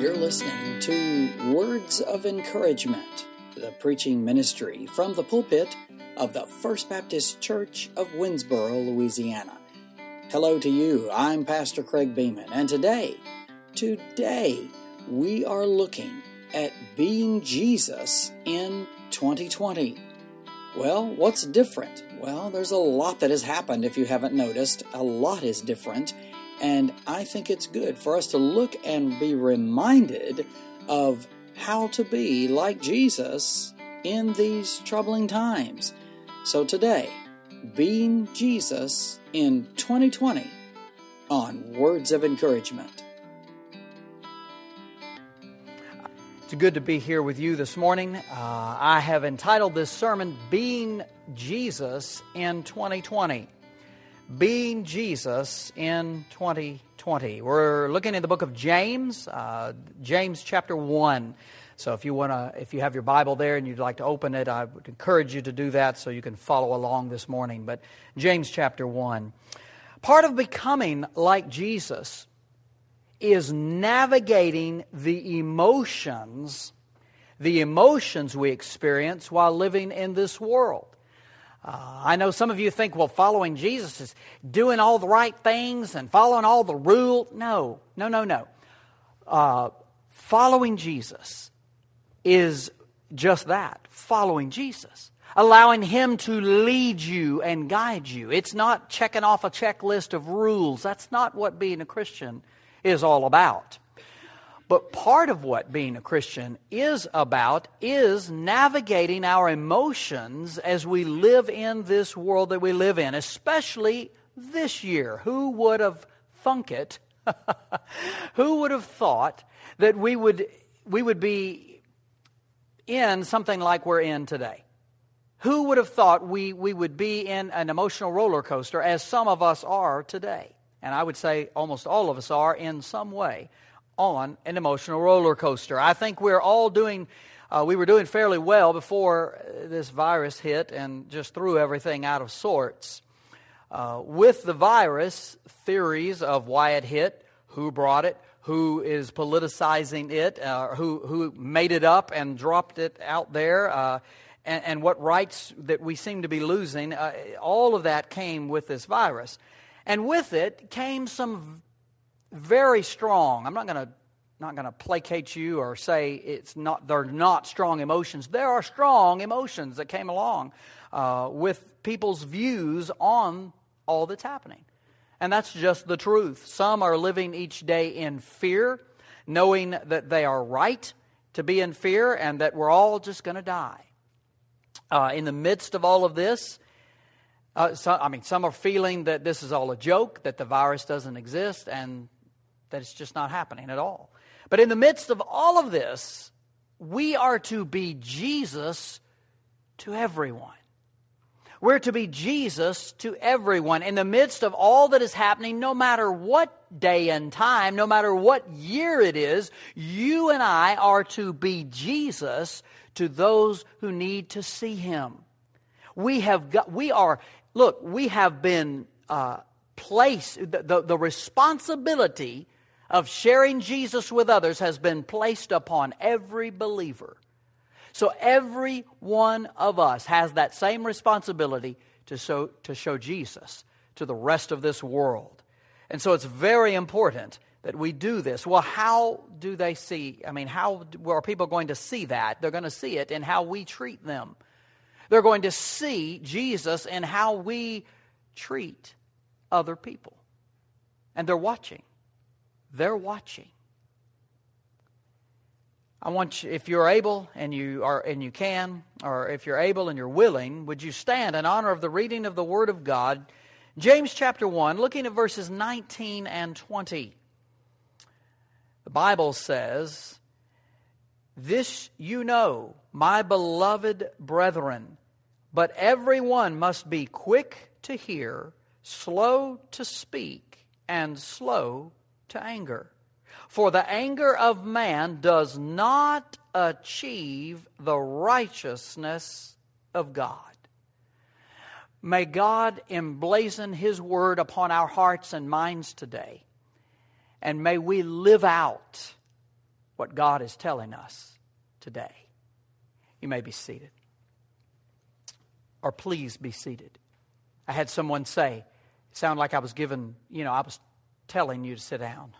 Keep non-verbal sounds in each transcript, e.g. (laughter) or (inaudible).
You're listening to Words of Encouragement, the preaching ministry from the pulpit of the First Baptist Church of Winnsboro, Louisiana. Hello to you. I'm Pastor Craig Beeman, and today, today, we are looking at being Jesus in 2020. Well, what's different? Well, there's a lot that has happened if you haven't noticed. A lot is different. And I think it's good for us to look and be reminded of how to be like Jesus in these troubling times. So today, being Jesus in 2020 on Words of Encouragement. It's good to be here with you this morning. Uh, I have entitled this sermon, Being Jesus in 2020 being Jesus in 2020. We're looking at the book of James, uh, James chapter 1. So if you want to, if you have your Bible there and you'd like to open it, I would encourage you to do that so you can follow along this morning. But James chapter 1. Part of becoming like Jesus is navigating the emotions, the emotions we experience while living in this world. Uh, I know some of you think, well, following Jesus is doing all the right things and following all the rules. No, no, no, no. Uh, following Jesus is just that following Jesus, allowing Him to lead you and guide you. It's not checking off a checklist of rules. That's not what being a Christian is all about. But part of what being a Christian is about is navigating our emotions as we live in this world that we live in, especially this year. Who would have thunk it? (laughs) Who would have thought that we would, we would be in something like we're in today? Who would have thought we, we would be in an emotional roller coaster as some of us are today? And I would say almost all of us are in some way on an emotional roller coaster. I think we're all doing, uh, we were doing fairly well before this virus hit and just threw everything out of sorts. Uh, with the virus, theories of why it hit, who brought it, who is politicizing it, uh, who, who made it up and dropped it out there, uh, and, and, what rights that we seem to be losing, uh, all of that came with this virus. And with it came some very strong. I'm not going to not going to placate you or say it's not they're not strong emotions. There are strong emotions that came along uh, with people's views on all that's happening, and that's just the truth. Some are living each day in fear, knowing that they are right to be in fear and that we're all just going to die. Uh, in the midst of all of this, uh, so, I mean, some are feeling that this is all a joke, that the virus doesn't exist, and that it's just not happening at all. But in the midst of all of this, we are to be Jesus to everyone. We're to be Jesus to everyone. In the midst of all that is happening, no matter what day and time, no matter what year it is, you and I are to be Jesus to those who need to see Him. We have got, we are, look, we have been uh, placed, the, the, the responsibility of sharing Jesus with others has been placed upon every believer. So every one of us has that same responsibility to show, to show Jesus to the rest of this world. And so it's very important that we do this. Well, how do they see? I mean, how are people going to see that? They're going to see it in how we treat them. They're going to see Jesus in how we treat other people. And they're watching. They're watching. I want you, if you're able and you are and you can, or if you're able and you're willing, would you stand in honor of the reading of the Word of God? James chapter 1, looking at verses 19 and 20. The Bible says, This you know, my beloved brethren, but everyone must be quick to hear, slow to speak, and slow to anger. For the anger of man does not achieve the righteousness of God. May God emblazon His word upon our hearts and minds today. And may we live out what God is telling us today. You may be seated. Or please be seated. I had someone say, it sounded like I was given, you know, I was telling you to sit down.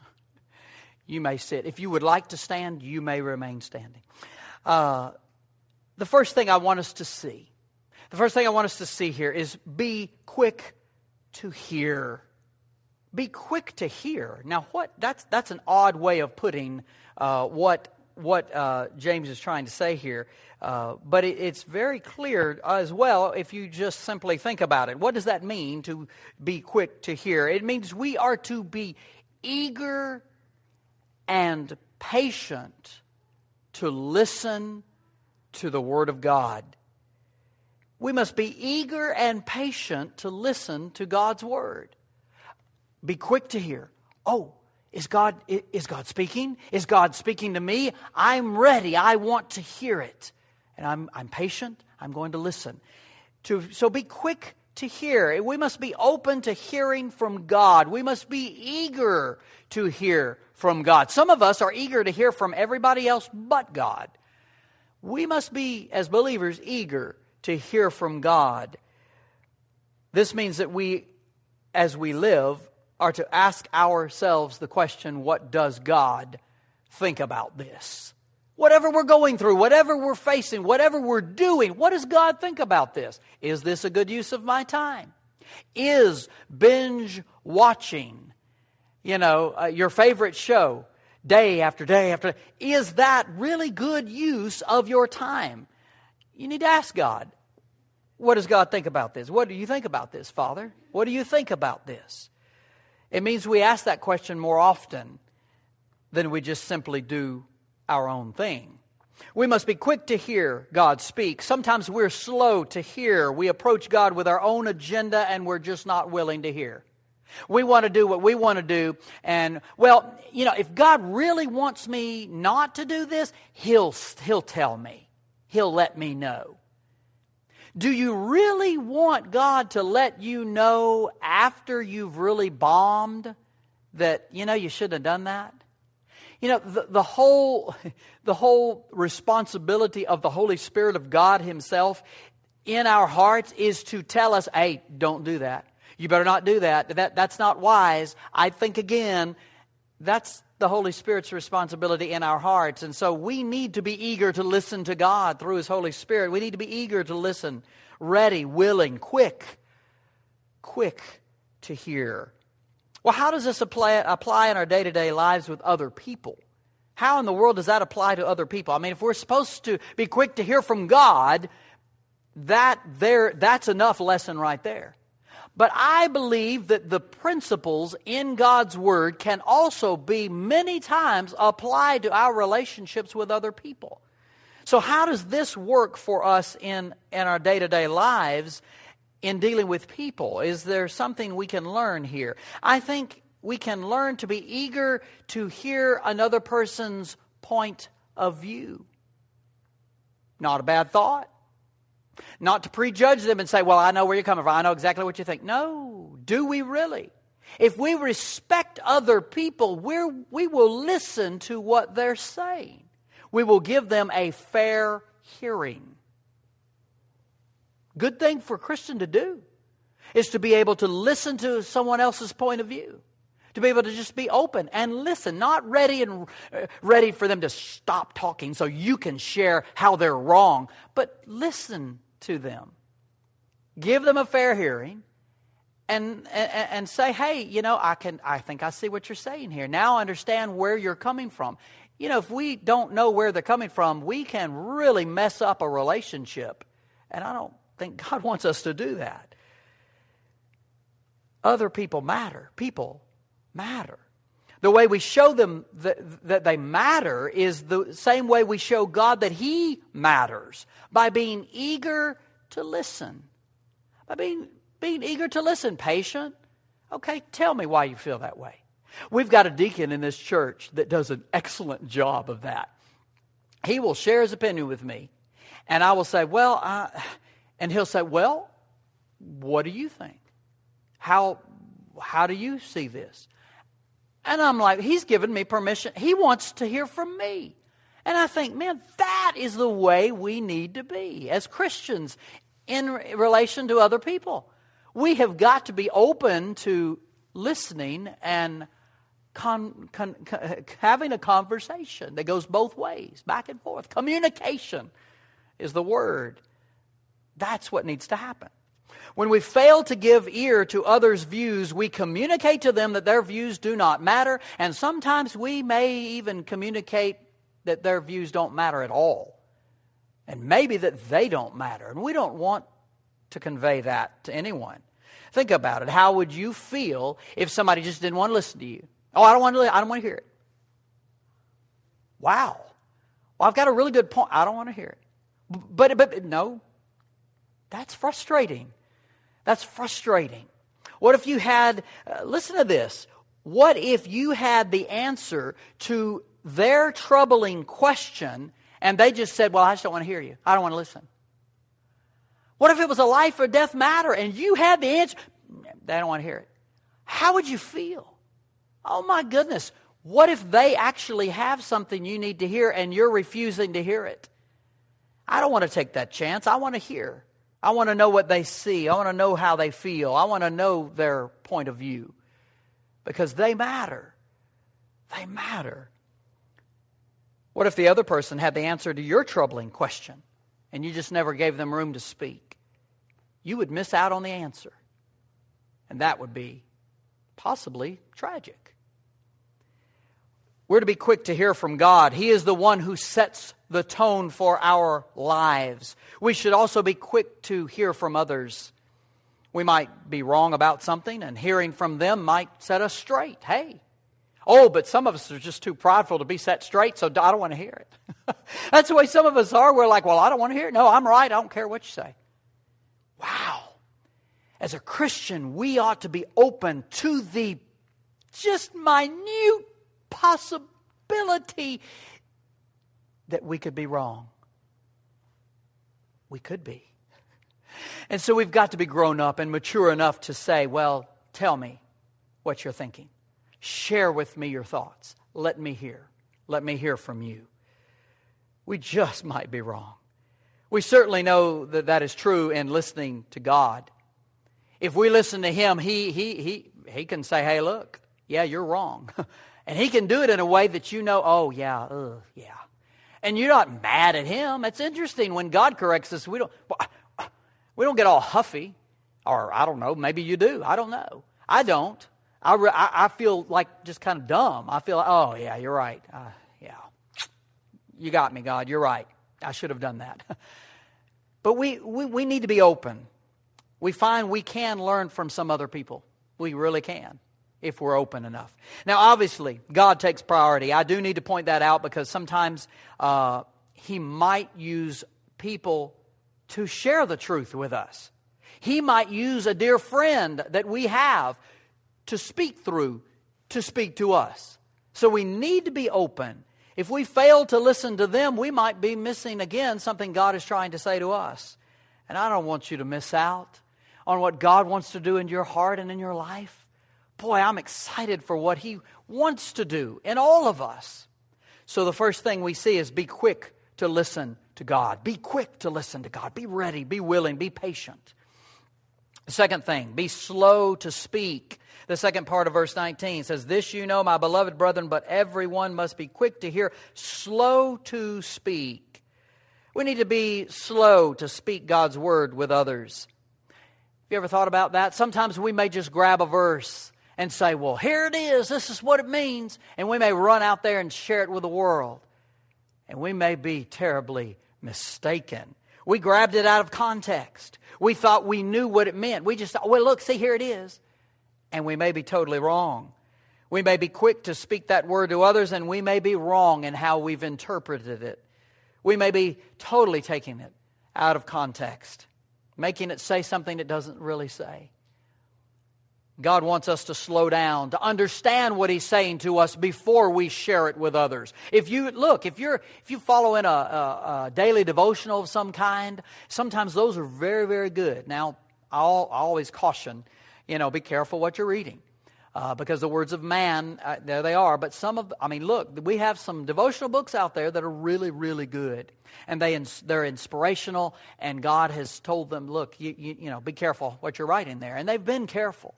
You may sit. If you would like to stand, you may remain standing. Uh, the first thing I want us to see, the first thing I want us to see here is be quick to hear. Be quick to hear. Now, what? That's that's an odd way of putting uh, what what uh, James is trying to say here, uh, but it, it's very clear as well if you just simply think about it. What does that mean to be quick to hear? It means we are to be eager and patient to listen to the Word of God. We must be eager and patient to listen to God's Word. Be quick to hear. Oh, is God, is God speaking? Is God speaking to me? I'm ready. I want to hear it. And I'm, I'm patient. I'm going to listen. To, so be quick to hear. We must be open to hearing from God. We must be eager to hear from God. Some of us are eager to hear from everybody else but God. We must be, as believers, eager to hear from God. This means that we, as we live, are to ask ourselves the question what does God think about this? Whatever we're going through, whatever we're facing, whatever we're doing, what does God think about this? Is this a good use of my time? Is binge watching, you know, uh, your favorite show day after day after day, is that really good use of your time? You need to ask God, what does God think about this? What do you think about this, Father? What do you think about this? It means we ask that question more often than we just simply do our own thing. We must be quick to hear God speak. Sometimes we're slow to hear. We approach God with our own agenda and we're just not willing to hear. We want to do what we want to do. And, well, you know, if God really wants me not to do this, He'll, he'll tell me. He'll let me know. Do you really want God to let you know after you've really bombed that, you know, you shouldn't have done that? You know, the, the, whole, (laughs) the whole responsibility of the Holy Spirit of God Himself in our hearts is to tell us, hey, don't do that. You better not do that. that that's not wise. I think again, that's the Holy Spirit's responsibility in our hearts. And so we need to be eager to listen to God through His Holy Spirit. We need to be eager to listen, ready, willing, quick, quick to hear. Well, how does this apply, apply in our day to day lives with other people? How in the world does that apply to other people? I mean, if we're supposed to be quick to hear from God, that there, that's enough lesson right there. But I believe that the principles in God's Word can also be many times applied to our relationships with other people. So, how does this work for us in, in our day to day lives in dealing with people? Is there something we can learn here? I think we can learn to be eager to hear another person's point of view. Not a bad thought. Not to prejudge them and say, well, I know where you're coming from. I know exactly what you think. No. Do we really? If we respect other people, we're, we will listen to what they're saying. We will give them a fair hearing. Good thing for a Christian to do is to be able to listen to someone else's point of view. To be able to just be open and listen, not ready and uh, ready for them to stop talking so you can share how they're wrong, but listen to them. Give them a fair hearing and, and, and say, hey, you know, I, can, I think I see what you're saying here. Now I understand where you're coming from. You know, if we don't know where they're coming from, we can really mess up a relationship. And I don't think (laughs) God wants us to do that. Other people matter. People matter. The way we show them that, that, they matter is the same way we show God that He matters by being eager to listen. By being, being eager to listen, patient. Okay, tell me why you feel that way. We've got a deacon in this church that does an excellent job of that. He will share his opinion with me, and I will say, Well, uh, and he'll say, Well, what do you think? How, how do you see this? And I'm like, He's given me permission. He wants to hear from me. And I think, man, that is the way we need to be as Christians in relation to other people. We have got to be open to listening and con, con, con, having a conversation that goes both ways, back and forth. Communication is the word. That's what needs to happen. When we fail to give ear to others' views, we communicate to them that their views do not matter, and sometimes we may even communicate that their views don't matter at all. And maybe that they don't matter. And we don't want to convey that to anyone. Think about it. How would you feel if somebody just didn't want to listen to you? Oh, I don't want to. I don't want to hear it. Wow. Well, I've got a really good point. I don't want to hear it. But, but no, that's frustrating. That's frustrating. What if you had, uh, listen to this. What if you had the answer to their troubling question and they just said, Well, I just don't want to hear you. I don't want to listen. What if it was a life or death matter and you had the answer? They don't want to hear it. How would you feel? Oh my goodness. What if they actually have something you need to hear and you're refusing to hear it? I don't want to take that chance. I want to hear. I want to know what they see. I want to know how they feel. I want to know their point of view because they matter. They matter. What if the other person had the answer to your troubling question and you just never gave them room to speak? You would miss out on the answer. And that would be possibly tragic. We're to be quick to hear from God. He is the one who sets the tone for our lives. We should also be quick to hear from others. We might be wrong about something, and hearing from them might set us straight. Hey, oh, but some of us are just too prideful to be set straight, so I don't want to hear it. (laughs) That's the way some of us are. We're like, well, I don't want to hear it. No, I'm right. I don't care what you say. Wow. As a Christian, we ought to be open to the just minute possibility that we could be wrong. We could be. And so we've got to be grown up and mature enough to say, well, tell me what you're thinking. Share with me your thoughts. Let me hear. Let me hear from you. We just might be wrong. We certainly know that that is true in listening to God. If we listen to Him, He, he, he, he can say, hey, look, yeah, you're wrong. (laughs) And he can do it in a way that you know, oh, yeah, yeah. And you're not mad at him. It's interesting when God corrects us, we don't, we don't get all huffy. Or I don't know, maybe you do. I don't know. I don't. I, re- I, feel like just kind of dumb. I feel like, oh, yeah, you're right. Uh, yeah. You got me, God. You're right. I should have done that. (laughs) but we, we, we need to be open. We find we can learn from some other people. We really can if we're open enough. Now, obviously, God takes priority. I do need to point that out because sometimes uh, He might use people to share the truth with us. He might use a dear friend that we have to speak through, to speak to us. So we need to be open. If we fail to listen to them, we might be missing again something God is trying to say to us. And I don't want you to miss out on what God wants to do in your heart and in your life boy, I'm excited for what He wants to do in all of us. So the first thing we see is be quick to listen to God. Be quick to listen to God. Be ready, be willing, be patient. The second thing, be slow to speak. The second part of verse 19 says, This you know, my beloved brethren, but everyone must be quick to hear, slow to speak. We need to be slow to speak God's word with others. Have you ever thought about that? Sometimes we may just grab a verse and say, well, here it is, this is what it means. And we may run out there and share it with the world. And we may be terribly mistaken. We grabbed it out of context. We thought we knew what it meant. We just thought, well, look, see, here it is. And we may be totally wrong. We may be quick to speak that word to others, and we may be wrong in how we've interpreted it. We may be totally taking it out of context, making it say something it doesn't really say. God wants us to slow down, to understand what He's saying to us before we share it with others. If you look, if you're if you follow in a, a, a daily devotional of some kind, sometimes those are very very good. Now, I'll, I'll always caution, you know, be careful what you're reading. Uh, because the words of man, uh, there they are. But some of, I mean, look, we have some devotional books out there that are really, really good, and they they're inspirational. And God has told them, look, you, you, you know, be careful what you're writing there, and they've been careful.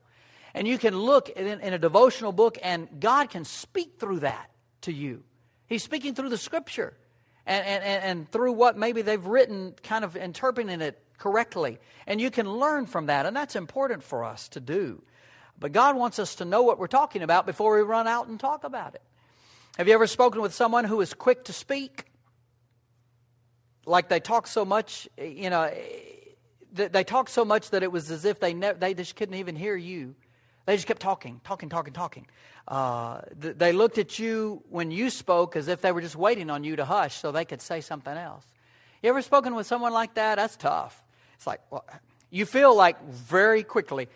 And you can look in, in a devotional book, and God can speak through that to you. He's speaking through the Scripture, and and, and through what maybe they've written, kind of interpreting it correctly. And you can learn from that, and that's important for us to do. But God wants us to know what we're talking about before we run out and talk about it. Have you ever spoken with someone who is quick to speak? Like they talk so much, you know, they talk so much that it was as if they, ne- they just couldn't even hear you. They just kept talking, talking, talking, talking. Uh, th- they looked at you when you spoke as if they were just waiting on you to hush so they could say something else. You ever spoken with someone like that? That's tough. It's like, well, you feel like very quickly,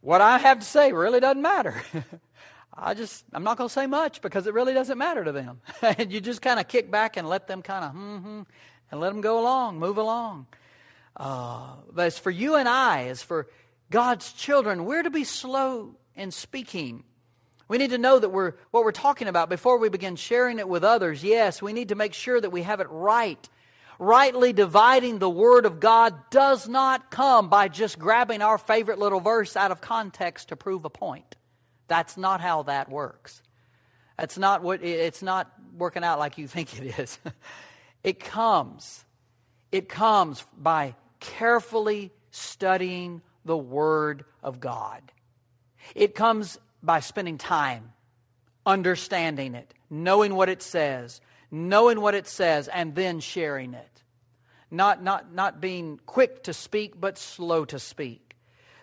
what I have to say really doesn't matter. (laughs) I just, I'm not going to say much because it really doesn't matter to them. (laughs) and you just kind of kick back and let them kind of, mm-hmm, and let them go along, move along. Uh, but as for you and I, as for God's children, we're to be slow in speaking. We need to know that we're what we're talking about before we begin sharing it with others. Yes, we need to make sure that we have it right rightly dividing the Word of God does not come by just grabbing our favorite little verse out of context to prove a point. That's not how that works. That's not what it's not working out like you think it is. (laughs) it comes. It comes by carefully studying the Word of God. It comes by spending time understanding it, knowing what it says, knowing what it says, and then sharing it. Not, not, not being quick to speak, but slow to speak.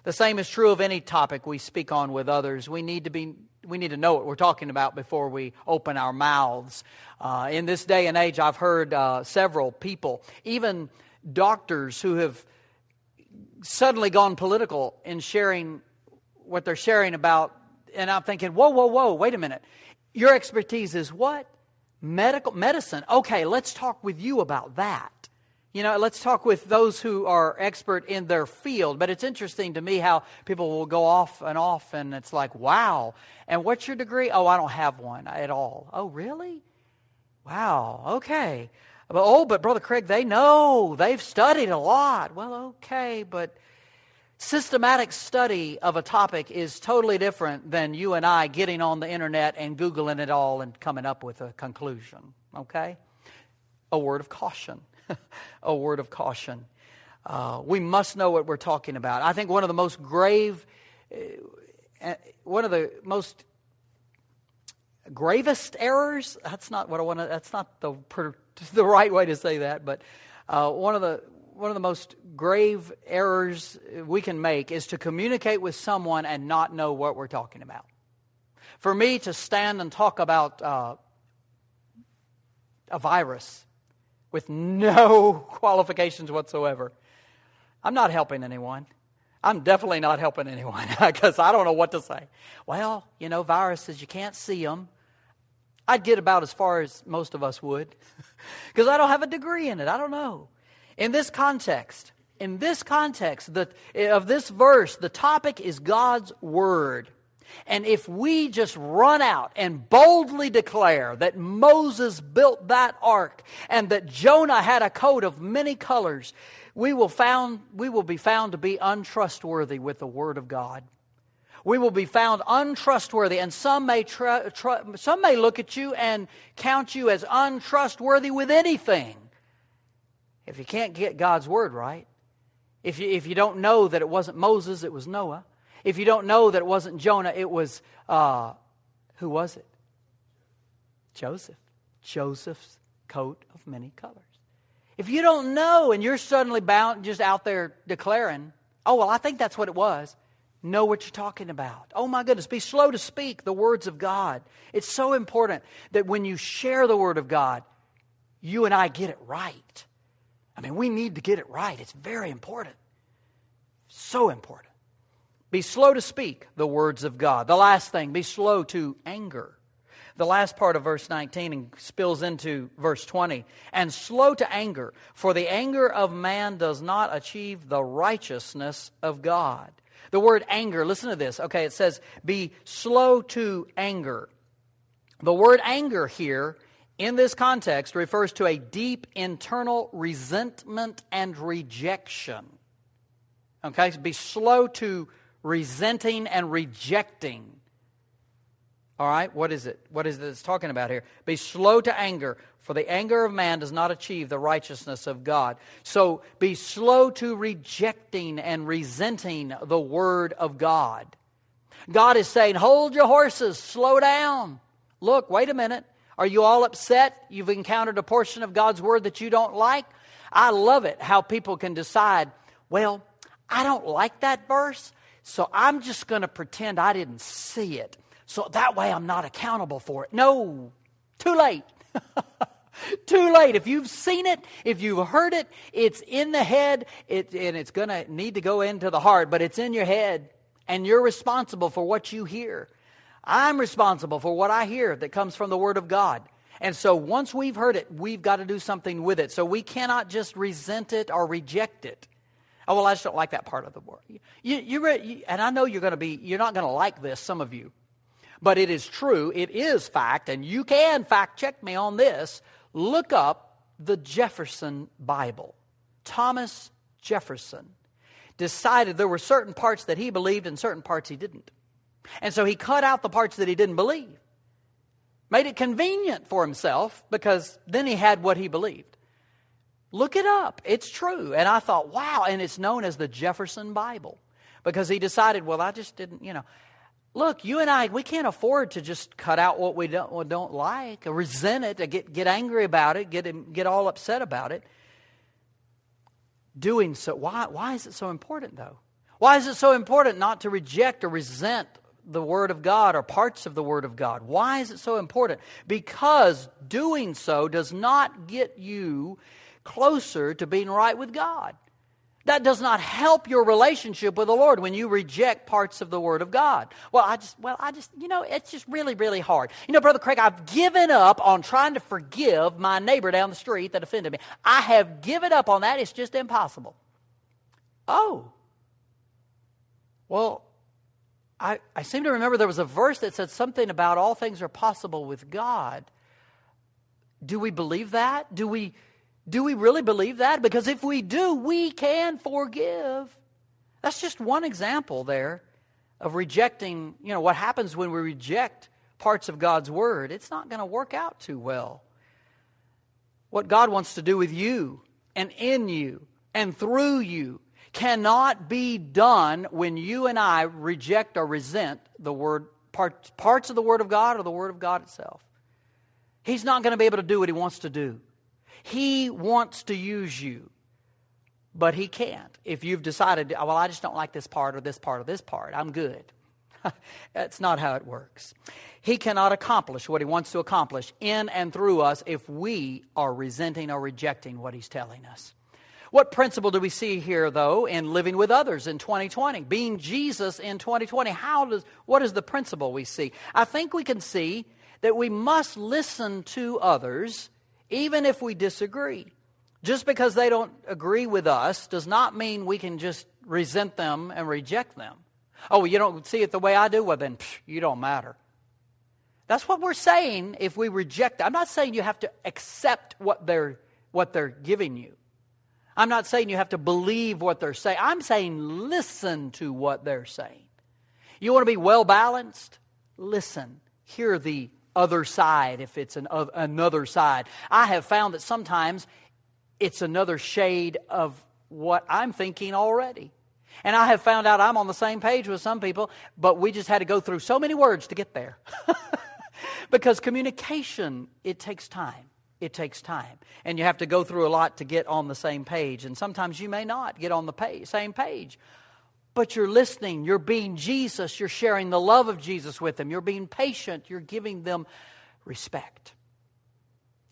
The same is true of any topic we speak on with others. We need to be we need to know what we're talking about before we open our mouths. Uh, in this day and age, I've heard uh, several people, even doctors, who have suddenly gone political in sharing what they're sharing about. And I'm thinking, whoa, whoa, whoa, wait a minute. Your expertise is what? Medical medicine. Okay, let's talk with you about that. You know, let's talk with those who are expert in their field. But it's interesting to me how people will go off and off, and it's like, wow. And what's your degree? Oh, I don't have one at all. Oh, really? Wow, okay. But, oh, but Brother Craig, they know. They've studied a lot. Well, okay, but systematic study of a topic is totally different than you and I getting on the internet and Googling it all and coming up with a conclusion. Okay? A word of caution. (laughs) a word of caution. Uh, we must know what we're talking about. I think one of the most grave, uh, one of the most gravest errors. That's not what I want to. That's not the (laughs) the right way to say that. But uh, one of the one of the most grave errors we can make is to communicate with someone and not know what we're talking about. For me to stand and talk about uh, a virus with no (laughs) qualifications whatsoever, I'm not helping anyone. I'm definitely not helping anyone (laughs) because I don't know what to say. Well, you know, viruses, you can't see them. I'd get about as far as most of us would (laughs) because I don't have a degree in it. I don't know. In this context, in this context the, of this verse, the topic is God's Word. And if we just run out and boldly declare that Moses built that ark and that Jonah had a coat of many colors, we will, found, we will be found to be untrustworthy with the Word of God. We will be found untrustworthy, and some may, tr- tr- some may look at you and count you as untrustworthy with anything if you can't get God's word right, if you, if you don't know that it wasn't Moses, it was Noah, if you don't know that it wasn't Jonah, it was, uh, who was it? Joseph. Joseph's coat of many colors. If you don't know and you're suddenly bound, just out there declaring, oh, well, I think that's what it was, know what you're talking about. Oh, my goodness, be slow to speak the words of God. It's so important that when you share the word of God, you and I get it right. I mean, we need to get it right. It's very important. So important. Be slow to speak the words of God. The last thing, be slow to anger. The last part of verse 19 and spills into verse 20. And slow to anger, for the anger of man does not achieve the righteousness of God. The word anger, listen to this. Okay, it says, be slow to anger. The word anger here in this context refers to a deep internal resentment and rejection. Okay, so be slow to resenting and rejecting. All right, what is it? What is it it's talking about here? Be slow to anger, for the anger of man does not achieve the righteousness of God. So be slow to rejecting and resenting the word of God. God is saying, hold your horses, slow down. Look, wait a minute. Are you all upset? You've encountered a portion of God's word that you don't like? I love it how people can decide, well, I don't like that verse, so I'm just going to pretend I didn't see it. So that way I'm not accountable for it. No, too late. (laughs) too late. If you've seen it, if you've heard it, it's in the head it, and it's going to need to go into the heart, but it's in your head and you're responsible for what you hear. I'm responsible for what I hear that comes from the Word of God. And so once we've heard it, we've got to do something with it. So we cannot just resent it or reject it. Oh, well, I just don't like that part of the word. You, you, you and I know you're going to be, you're not going to like this, some of you. But it is true, it is fact, and you can fact check me on this. Look up the Jefferson Bible. Thomas Jefferson decided there were certain parts that he believed and certain parts he didn't. And so he cut out the parts that he didn't believe. Made it convenient for himself because then he had what he believed. Look it up. It's true. And I thought, wow. And it's known as the Jefferson Bible because he decided, well, I just didn't, you know. Look, you and I, we can't afford to just cut out what we don't, don't like, or resent it, or get, get angry about it, get, get all upset about it. Doing so, why, why is it so important, though? Why is it so important not to reject or resent the Word of God or parts of the Word of God. Why is it so important? Because doing so does not get you closer to being right with God. That does not help your relationship with the Lord when you reject parts of the Word of God. Well, I just, well, I just, you know, it's just really, really hard. You know, Brother Craig, I've given up on trying to forgive my neighbor down the street that offended me. I have given up on that. It's just impossible. Oh. Well, I, I seem to remember there was a verse that said something about all things are possible with God. Do we believe that? Do we, do we really believe that? Because if we do, we can forgive. That's just one example there of rejecting, you know, what happens when we reject parts of God's Word. It's not going to work out too well. What God wants to do with you and in you and through you cannot be done when you and I reject or resent the word part, parts of the word of God or the word of God itself. He's not going to be able to do what he wants to do. He wants to use you, but he can't. If you've decided, well, I just don't like this part or this part or this part, I'm good. (laughs) That's not how it works. He cannot accomplish what he wants to accomplish in and through us if we are resenting or rejecting what he's telling us. What principle do we see here, though, in living with others in 2020? Being Jesus in 2020, how does, what is the principle we see? I think we can see that we must listen to others even if we disagree. Just because they don't agree with us does not mean we can just resent them and reject them. Oh, you don't see it the way I do? Well, then psh, you don't matter. That's what we're saying if we reject. I'm not saying you have to accept what they're, what they're giving you. I'm not saying you have to believe what they're saying. I'm saying listen to what they're saying. You want to be well balanced? Listen. Hear the other side if it's an, another side. I have found that sometimes it's another shade of what I'm thinking already. And I have found out I'm on the same page with some people, but we just had to go through so many words to get there. (laughs) because communication, it takes time it takes time. And you have to go through a lot to get on the same page. And sometimes you may not get on the page, same page. But you're listening, you're being Jesus, you're sharing the love of Jesus with them, you're being patient, you're giving them respect.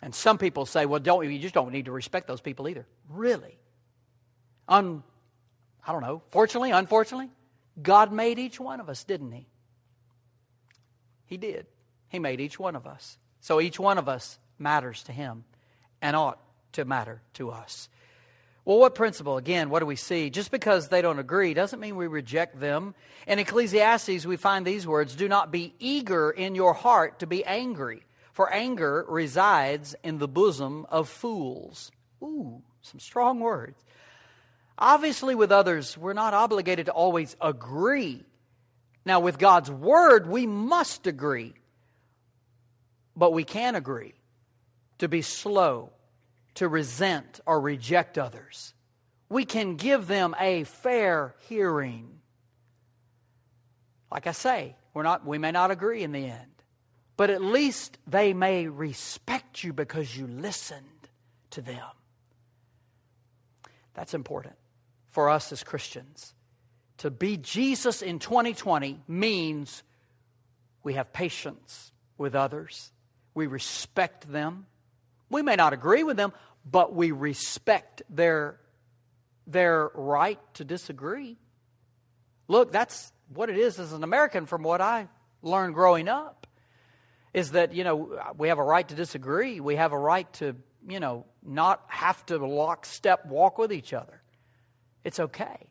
And some people say, well, don't you just don't need to respect those people either. Really? Un, I don't know. Fortunately, unfortunately, God made each one of us, didn't He? He did. He made each one of us. So each one of us matters to him and ought to matter to us. Well, what principle? Again, what do we see? Just because they don't agree doesn't mean we reject them. In Ecclesiastes, we find these words Do not be eager in your heart to be angry, for anger resides in the bosom of fools. Ooh, some strong words. Obviously, with others, we're not obligated to always agree. Now, with God's word, we must agree. But we can agree to be slow to resent or reject others. We can give them a fair hearing. Like I say, we're not, we may not agree in the end, but at least they may respect you because you listened to them. That's important for us as Christians. To be Jesus in 2020 means we have patience with others, we respect them. We may not agree with them, but we respect their, their right to disagree. Look, that's what it is as an American from what I learned growing up. Is that, you know, we have a right to disagree. We have a right to, you know, not have to lockstep walk with each other. It's okay.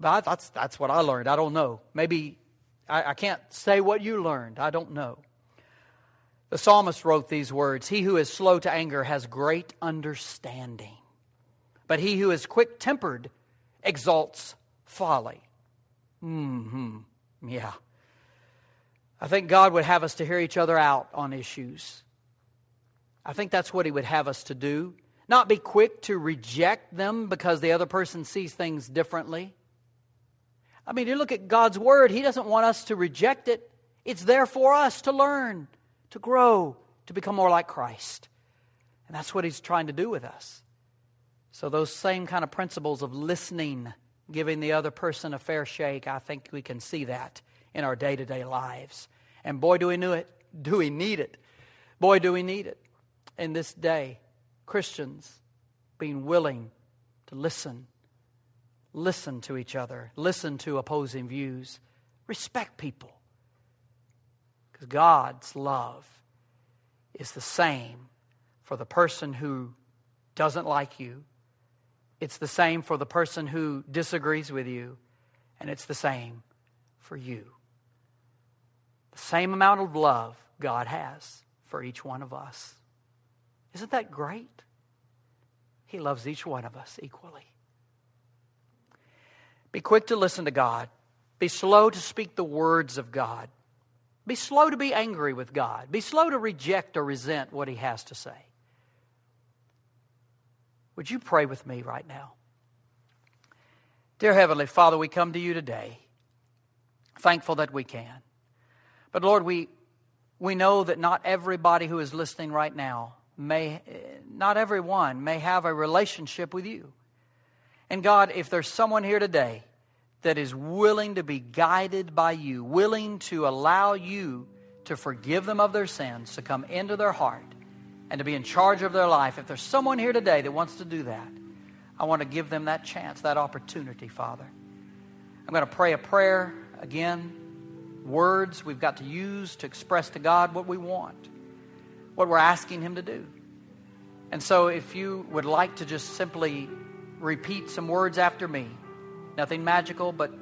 But that's, that's what I learned. I don't know. Maybe I, I can't say what you learned. I don't know. The psalmist wrote these words He who is slow to anger has great understanding, but he who is quick tempered exalts folly. Hmm. Yeah. I think God would have us to hear each other out on issues. I think that's what He would have us to do. Not be quick to reject them because the other person sees things differently. I mean, you look at God's Word, He doesn't want us to reject it, it's there for us to learn to grow, to become more like Christ. And that's what he's trying to do with us. So, those same kind of principles of listening, giving the other person a fair shake, I think we can see that in our day to day lives. And boy, do we know it. Do we need it? Boy, do we need it. In this day, Christians being willing to listen, listen to each other, listen to opposing views, respect people, because God's love is the same for the person who doesn't like you, it's the same for the person who disagrees with you, and it's the same for you. The same amount of love God has for each one of us. Isn't that great? He loves each one of us equally. Be quick to listen to God. Be slow to speak the words of God. Be slow to be angry with God. Be slow to reject or resent what He has to say. Would you pray with me right now? Dear Heavenly Father, we come to you today, thankful that we can. But Lord, we, we know that not everybody who is listening right now may, not everyone may have a relationship with you. And God, if there's someone here today that is willing to be guided by you, willing to allow you to forgive them of their sins, to come into their heart, and to be in charge of their life. If there's someone here today that wants to do that, I want to give them that chance, that opportunity, Father. I'm going to pray a prayer again, words we've got to use to express to God what we want, what we're asking Him to do. And so, if you would like to just simply repeat some words after me, Nothing magical, but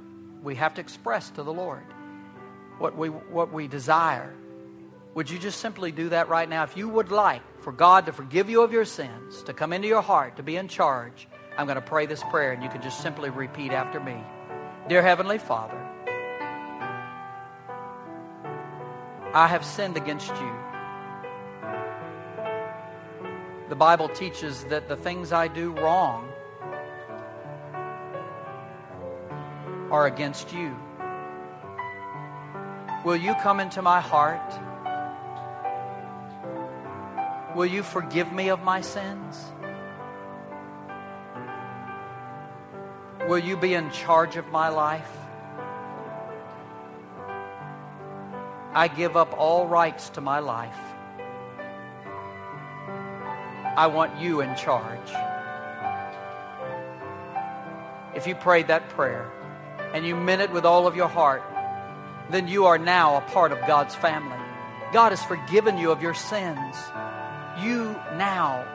we have to express to the Lord what we, what we desire. Would you just simply do that right now? If you would like for God to forgive you of your sins, to come into your heart, to be in charge, I'm going to pray this prayer, and you can just simply repeat after me. Dear Heavenly Father, I have sinned against you. The Bible teaches that the things I do wrong are against you. Will you come into my heart? Will you forgive me of my sins? Will you be in charge of my life? I give up all rights to my life. I want you in charge. If you prayed that prayer, and you meant it with all of your heart, then you are now a part of God's family. God has forgiven you of your sins. You now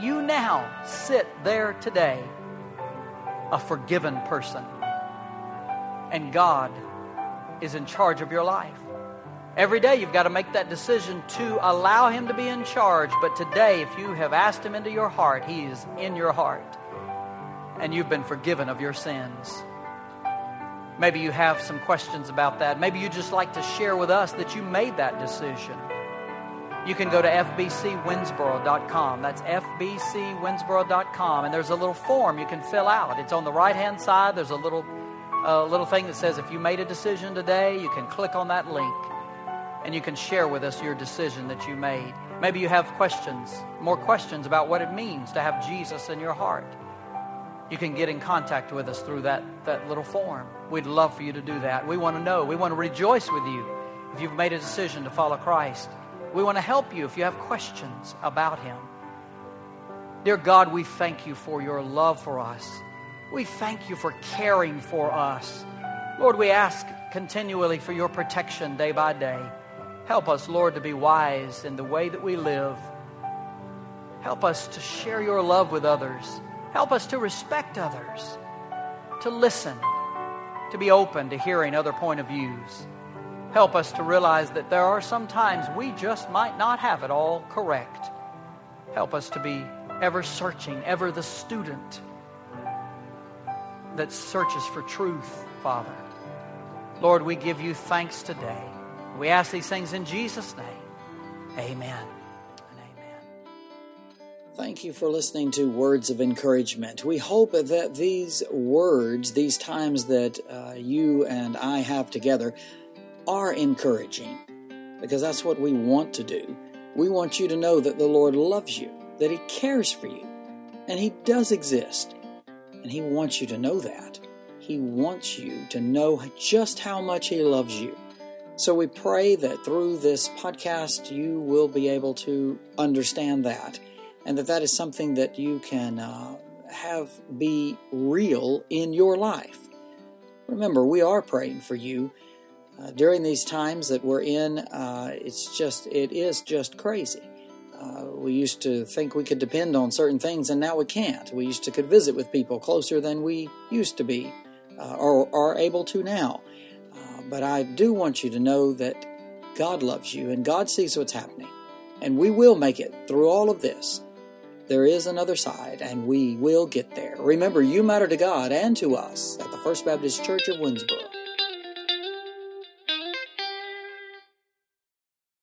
you now sit there today a forgiven person. And God is in charge of your life. Every day you've got to make that decision to allow Him to be in charge. But today, if you have asked Him into your heart, He is in your heart. And you've been forgiven of your sins. Maybe you have some questions about that. Maybe you just like to share with us that you made that decision. You can go to fbcwinnsboro.com. That's fbcwinnsboro.com. And there's a little form you can fill out. It's on the right hand side. There's a little, a little thing that says if you made a decision today, you can click on that link and you can share with us your decision that you made. Maybe you have questions, more questions about what it means to have Jesus in your heart. You can get in contact with us through that, that little form. We'd love for you to do that. We want to know. We want to rejoice with you if you've made a decision to follow Christ. We want to help you if you have questions about Him. Dear God, we thank you for your love for us. We thank you for caring for us. Lord, we ask continually for your protection day by day. Help us, Lord, to be wise in the way that we live. Help us to share your love with others. Help us to respect others, to listen, to be open to hearing other point of views. Help us to realize that there are some times we just might not have it all correct. Help us to be ever searching, ever the student that searches for truth, Father. Lord, we give you thanks today. We ask these things in Jesus' name. Amen. Thank you for listening to Words of Encouragement. We hope that these words, these times that uh, you and I have together, are encouraging because that's what we want to do. We want you to know that the Lord loves you, that He cares for you, and He does exist. And He wants you to know that. He wants you to know just how much He loves you. So we pray that through this podcast you will be able to understand that and that that is something that you can uh, have be real in your life. Remember, we are praying for you. Uh, during these times that we're in, uh, it's just, it is just crazy. Uh, we used to think we could depend on certain things, and now we can't. We used to could visit with people closer than we used to be, uh, or are able to now. But I do want you to know that God loves you and God sees what's happening. And we will make it through all of this. There is another side, and we will get there. Remember, you matter to God and to us at the First Baptist Church of Winnsboro.